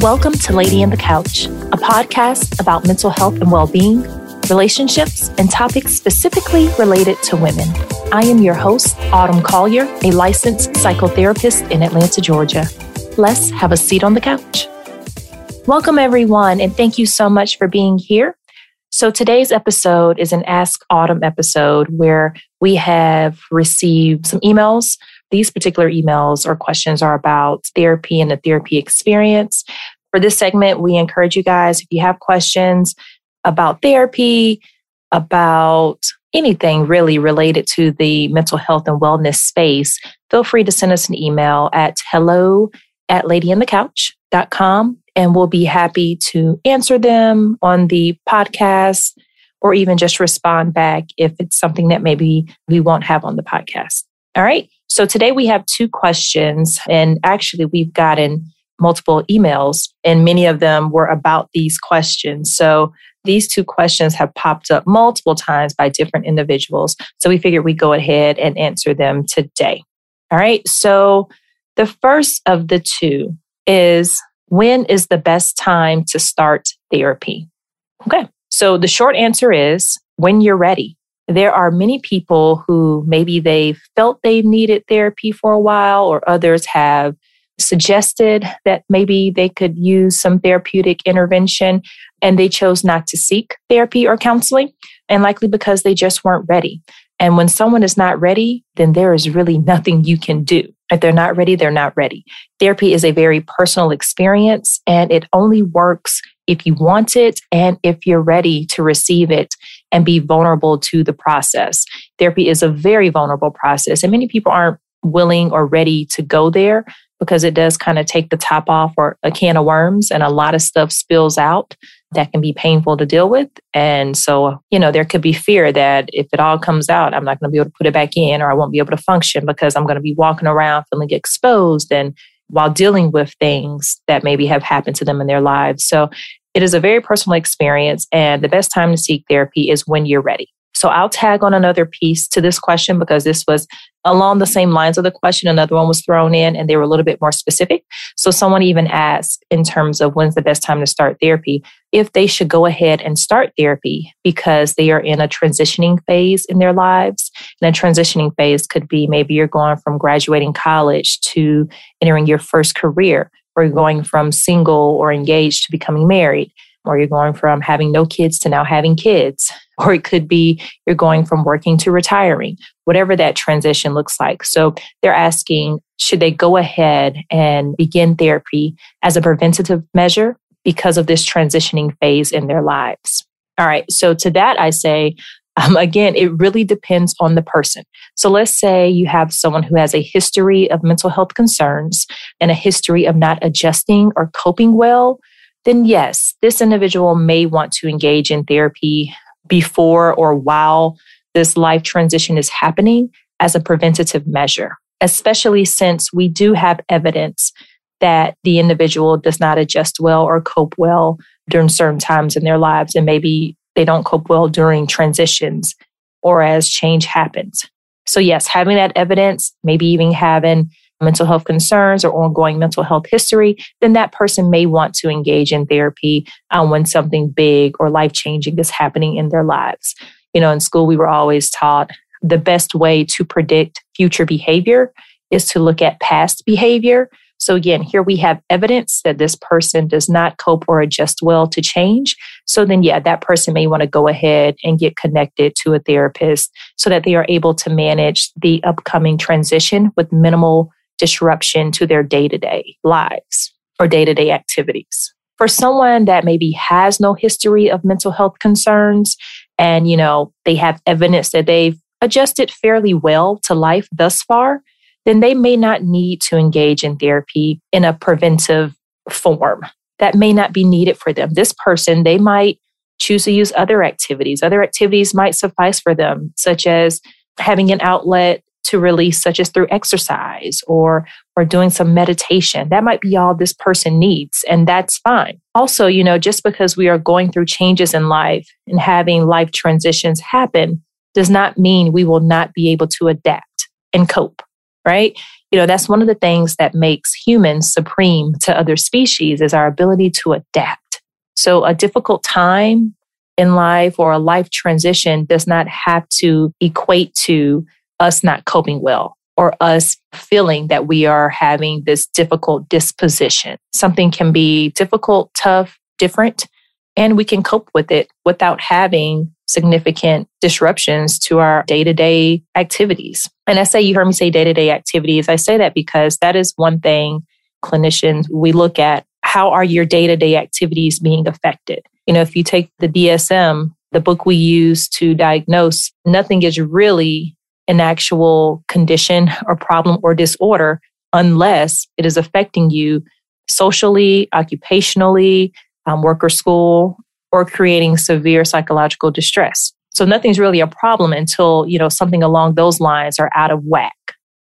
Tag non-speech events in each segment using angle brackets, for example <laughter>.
Welcome to Lady in the Couch, a podcast about mental health and well being, relationships, and topics specifically related to women. I am your host, Autumn Collier, a licensed psychotherapist in Atlanta, Georgia. Let's have a seat on the couch. Welcome, everyone, and thank you so much for being here. So, today's episode is an Ask Autumn episode where we have received some emails these particular emails or questions are about therapy and the therapy experience. For this segment, we encourage you guys, if you have questions about therapy, about anything really related to the mental health and wellness space, feel free to send us an email at hello at ladyinthecouch.com and we'll be happy to answer them on the podcast or even just respond back if it's something that maybe we won't have on the podcast. All right. So today we have two questions, and actually, we've gotten multiple emails, and many of them were about these questions. So these two questions have popped up multiple times by different individuals. So we figured we'd go ahead and answer them today. All right. So the first of the two is when is the best time to start therapy? Okay. So the short answer is when you're ready there are many people who maybe they felt they needed therapy for a while, or others have suggested that maybe they could use some therapeutic intervention and they chose not to seek therapy or counseling, and likely because they just weren't ready. And when someone is not ready, then there is really <laughs> nothing you can do. If they're not ready, they're not ready. Therapy is a very personal experience and it only works if you want it and if you're ready to receive it and be vulnerable to the process. Therapy is a very vulnerable process, and many people aren't willing or ready to go there because it does kind of take the top off or a can of worms and a lot of stuff spills out that can be painful to deal with. And so, you know, there could be fear that if it all comes out, I'm not going to be able to put it back in or I won't be able to function because I'm going to be walking around feeling exposed and while dealing with things that maybe have happened to them in their lives. So it is a very personal experience, and the best time to seek therapy is when you're ready. So I'll tag on another piece to this question because this was along the same lines of the question. Another one was thrown in and they were a little bit more specific. So someone even asked in terms of when's the best time to start therapy, if they should go ahead and start therapy because they are in a transitioning phase in their lives. And a transitioning phase could be maybe you're going from graduating college to entering your first career or you're going from single or engaged to becoming married, or you're going from having no kids to now having kids, <laughs> or it could be you're going from working to retiring, whatever that transition looks like. So they're asking, should they go ahead and begin therapy as a preventative measure because of this transitioning phase in their lives? All right. So to that, I say, um, again, it really depends on the person. So let's say you have someone who has a history of mental health concerns and a history of not adjusting or coping well. Then, yes, this individual may want to engage in therapy before or while this life transition is happening as a preventative measure, especially since we do have evidence that the individual does not adjust well or cope well during certain times in their lives and maybe they don't cope well during transitions or as change happens. So, yes, having that evidence, maybe even having mental health concerns or ongoing mental health history, then that person may want to engage in therapy um, when something big or life changing is happening in their lives. You know, in school, we were always taught the best way to predict future behavior is to look at past behavior. So again, here we have evidence that this person does not cope or adjust well to change. So then, yeah, that person may want to go ahead and get connected to a therapist so that they are able to manage the upcoming transition with minimal disruption to their day to day lives or day to day activities. For someone that maybe has no history of mental health concerns and, you know, they have evidence that they've adjusted fairly well to life thus far, then they may not need to engage in therapy in a preventive form. That may not be needed for them. This person, they might choose to use other activities. Other activities might suffice for them, such as having an outlet to release, such as through exercise or or doing some meditation. That might be all this person needs, and that's fine. Also, you know, just because we are going through changes in life and having life transitions happen does not mean we will not be able to adapt and cope right? You know, that's one of the things that makes humans supreme to other species is our ability to adapt. So a difficult time in life or a life transition does not have to equate to us not coping well or us feeling that we are having this difficult disposition. Something can be difficult, tough, different, and we can cope with it without having significant disruptions to our day to day activities. And I say, you heard me say day to day activities. I say that because that is one thing clinicians, we look at how are your day to day activities being affected? You know, if you take the DSM, the book we use to diagnose, nothing is really an actual condition or problem or disorder unless it is affecting you socially, occupationally, um, work or school, or creating severe psychological distress. So nothing's really a problem until, you know, something along those lines are out of whack.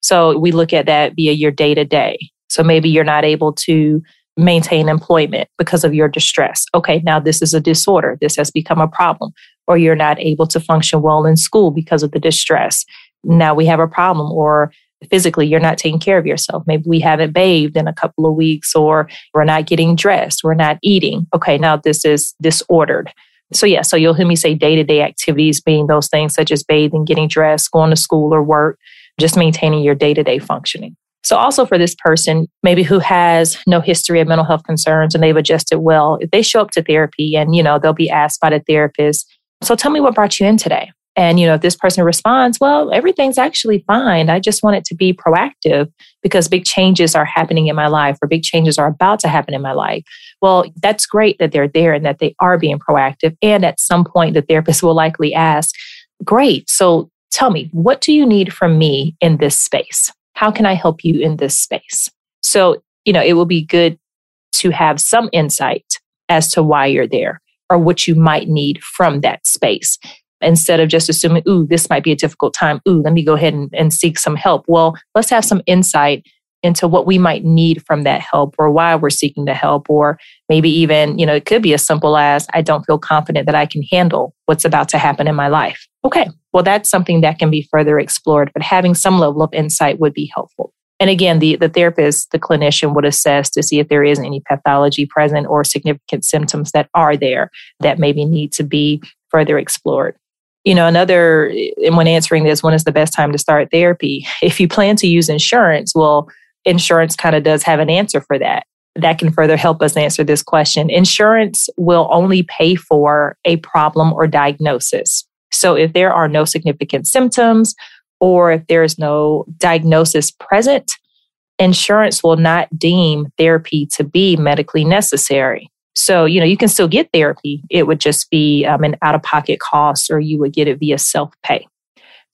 So we look at that via your day to day. So maybe you're not able to maintain employment because of your distress. Okay, now this is a disorder. This has become a problem. Or you're not able to function well in school because of the distress now we have a problem or physically you're not taking care of yourself. Maybe we haven't bathed in a couple of weeks or we're not getting dressed, we're not eating. Okay, now this is disordered. So, yeah, so you'll hear me say day to day activities being those things such as bathing, getting dressed, going to school or work, just maintaining your day to day functioning. So, also for this person, maybe who has no history of mental health concerns and they've adjusted well, if they show up to therapy and, you know, they'll be asked by the therapist, so tell me what brought you in today. And, you know, if this person responds, well, everything's actually fine. I just want it to be proactive because big changes are happening in my life or big changes are about to happen in my life. Well, that's great that they're there and that they are being proactive. And at some point, the therapist will likely ask, great. So tell me, what do you need from me in this space? How can I help you in this space? So, you know, it will be good to have some insight as to why you're there or what you might need from that space instead of just assuming, ooh, this might be a difficult time. Ooh, let me go ahead and, and seek some help. Well, let's have some insight into what we might need from that help or why we're seeking the help or maybe even you know it could be as simple as i don't feel confident that i can handle what's about to happen in my life okay well that's something that can be further explored but having some level of insight would be helpful and again the, the therapist the clinician would assess to see if there is any pathology present or significant symptoms that are there that maybe need to be further explored you know, another, and when answering this, when is the best time to start therapy? If you plan to use insurance, well, insurance kind of does have an answer for that. That can further help us answer this question. Insurance will only pay for a problem or diagnosis. So if there are no significant symptoms or if there is no diagnosis present, insurance will not deem therapy to be medically necessary. So, you know, you can still get therapy. It would just be um, an out of pocket cost or you would get it via self pay.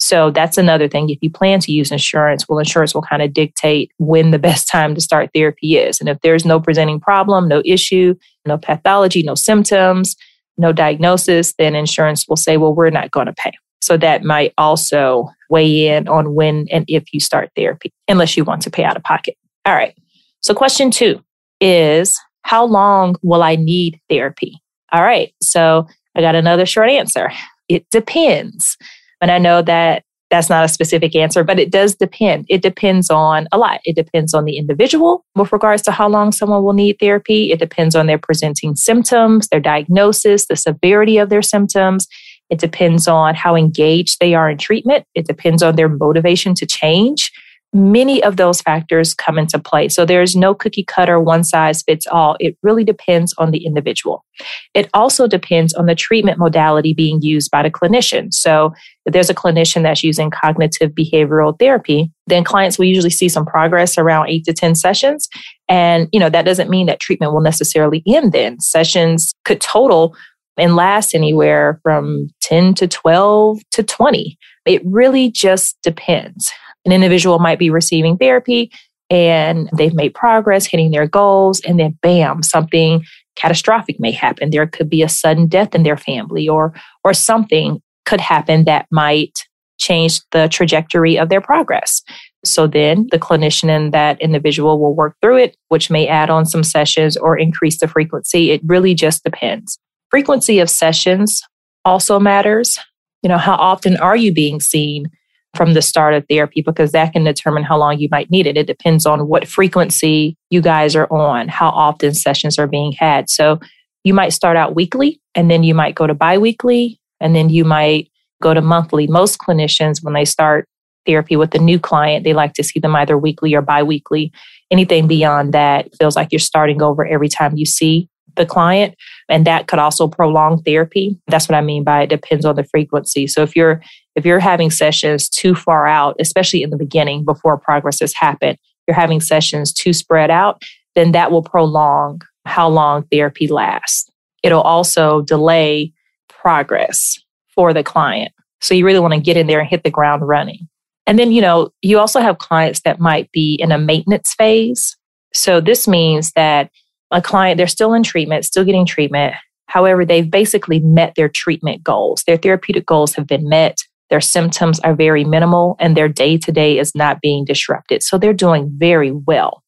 So that's another thing. If you plan to use insurance, well, insurance will kind of dictate when the <laughs> best time to start therapy is. And if there's no presenting problem, no issue, no pathology, no symptoms, no diagnosis, then insurance will say, well, we're not going to pay. So that might also weigh in on when and if you start therapy, unless you want to pay out of pocket. All right. So, question two is how long will I need therapy? All right. So I got another short answer. It depends. And I know that that's not a specific answer, but it does depend. It depends on a lot. It depends on the individual with regards to how long someone will need therapy. It depends on their presenting symptoms, their diagnosis, the severity of their symptoms. It depends on how engaged they are in treatment. It depends on their motivation to change many of those factors come into play. So there's no cookie cutter, one size fits all. It really depends on the individual. It also depends on the treatment modality being used by the clinician. So if there's a clinician that's using cognitive behavioral therapy, then clients will usually see some progress around eight to 10 sessions. And, you know, that doesn't mean that treatment will necessarily end then. Sessions could total and last anywhere from 10 to 12 to 20. It really just depends. An individual might be receiving therapy and they've made progress hitting their goals, and then bam, something catastrophic may happen. There could be a sudden death in their family, or or something could happen that might change the trajectory of their progress. So then the clinician and that individual will work through it, which may add on some sessions or increase the frequency. It really just depends. Frequency of sessions also matters. You know, how often are you being seen from the start of therapy because that can determine how long you might need it. It depends on what frequency you guys are on, how often sessions are being had. So you might start out weekly and then you might go to biweekly and then you might go to monthly. Most clinicians, when they start therapy with a new client, they like to see them either weekly or biweekly. Anything beyond that feels like you're starting over every time you see the client. And that could also prolong therapy. That's what I mean by it depends on the frequency. So if you're if you're having sessions too far out, especially in the beginning before progress has happened, you're having sessions too spread out, then that will prolong how long therapy lasts. It'll also delay progress for the client. So you really want to get in there and hit the ground running. And then, you know, you also have clients that might be in a maintenance phase. So this means that a client, they're still in treatment, still getting treatment. However, they've basically met their treatment goals. Their therapeutic goals have been met. Their symptoms are very minimal and their day to day is not being disrupted. So they're doing very well.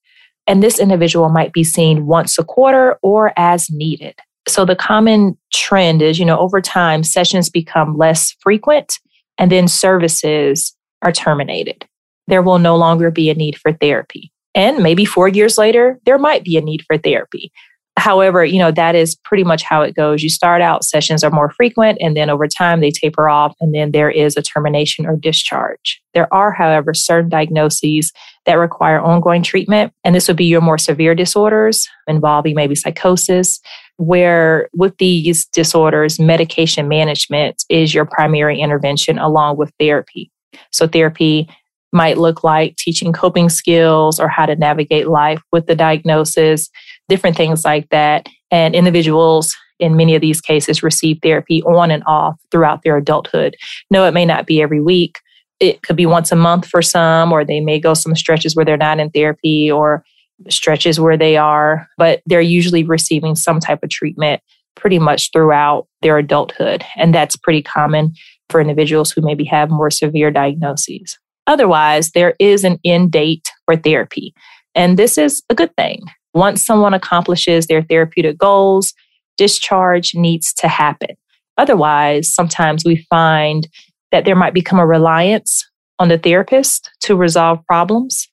And this individual might be seen once a quarter or as needed. So the common trend is, you know, over time, sessions become less frequent and then services are terminated. There will no longer be a need for therapy. And maybe four years later, there might be a need for therapy. However, you know, that is pretty much how it goes. You start out, sessions are more frequent, and then over time they taper off, and then there is a termination or discharge. There are, however, certain diagnoses that require ongoing treatment, and this would be your more severe disorders involving maybe psychosis, where with these disorders, medication management is your primary intervention along with therapy. So, therapy might look like teaching coping skills or how to navigate life with the diagnosis, different things like that. And individuals in many of these cases receive therapy on and off throughout their adulthood. No, it may not be every week. It could be once a month for some, or they may go some stretches where they're not in therapy or stretches where they are, but they're usually receiving some type of treatment pretty much throughout their adulthood. And that's pretty common for individuals who maybe have more severe diagnoses. Otherwise, there is an end date for therapy. And this is a good thing. Once someone accomplishes their therapeutic goals, discharge needs to happen. Otherwise, sometimes we find that there might become a reliance on the therapist to resolve problems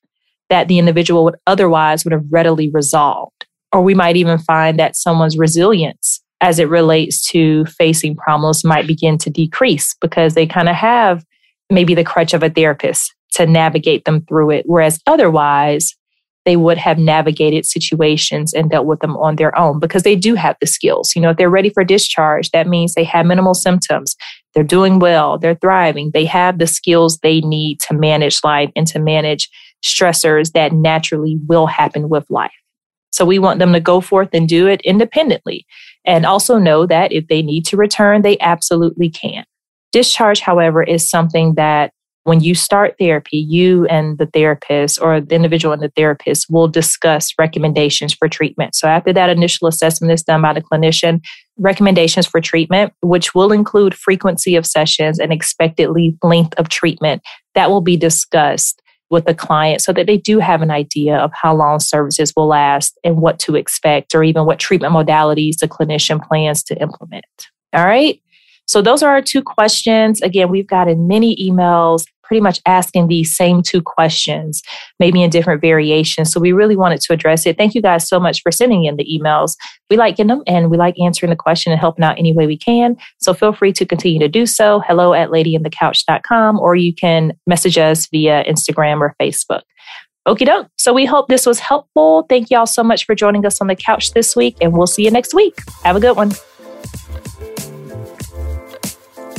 that the individual would otherwise would have readily resolved. Or we might even find that someone's resilience as it relates to facing problems might begin to decrease because they kind of have maybe the crutch of a therapist to navigate them through it. Whereas otherwise, they would have navigated situations and dealt with them on their own because they do have the skills. You know, if they're ready for discharge, that means they have minimal symptoms. They're doing well, they're thriving, they have the skills they need to manage life and to manage stressors that naturally will happen with life. So we want them to go forth and do it independently and also know that if they need to return, they absolutely can. Discharge, however, is something that when you start therapy, you and the therapist or the individual and the therapist will discuss recommendations for treatment. So, after that initial assessment is done by the clinician, recommendations for treatment, which will include frequency of sessions and expected length of treatment, that will be discussed with the client so that they do have an idea of how long services will last and what to expect, or even what treatment modalities the clinician plans to implement. All right. So, those are our two questions. Again, we've gotten many emails pretty much asking these same two questions, maybe in different variations. So, we really wanted to address it. Thank you guys so much for sending in the emails. We like getting them and we like answering the question and helping out any way we can. So, feel free to continue to do so. Hello at ladyinthecouch.com, or you can message us via Instagram or Facebook. Okie doke. So we hope this was helpful. Thank you all so much for joining us on the couch this week, and we'll see you next week. Have a good one.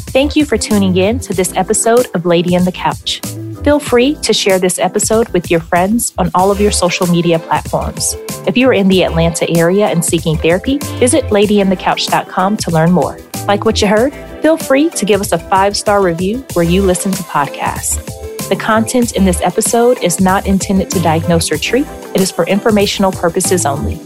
Thank you for tuning in to this episode of Lady in the Couch. Feel free to share this episode with your friends on all of your social media platforms. If you are in the Atlanta area and seeking therapy, visit ladyinthecouch.com to learn more. Like what you heard? Feel free to give us a five star review where you listen to podcasts. The content in this episode is not intended to diagnose or treat, it is for informational purposes only.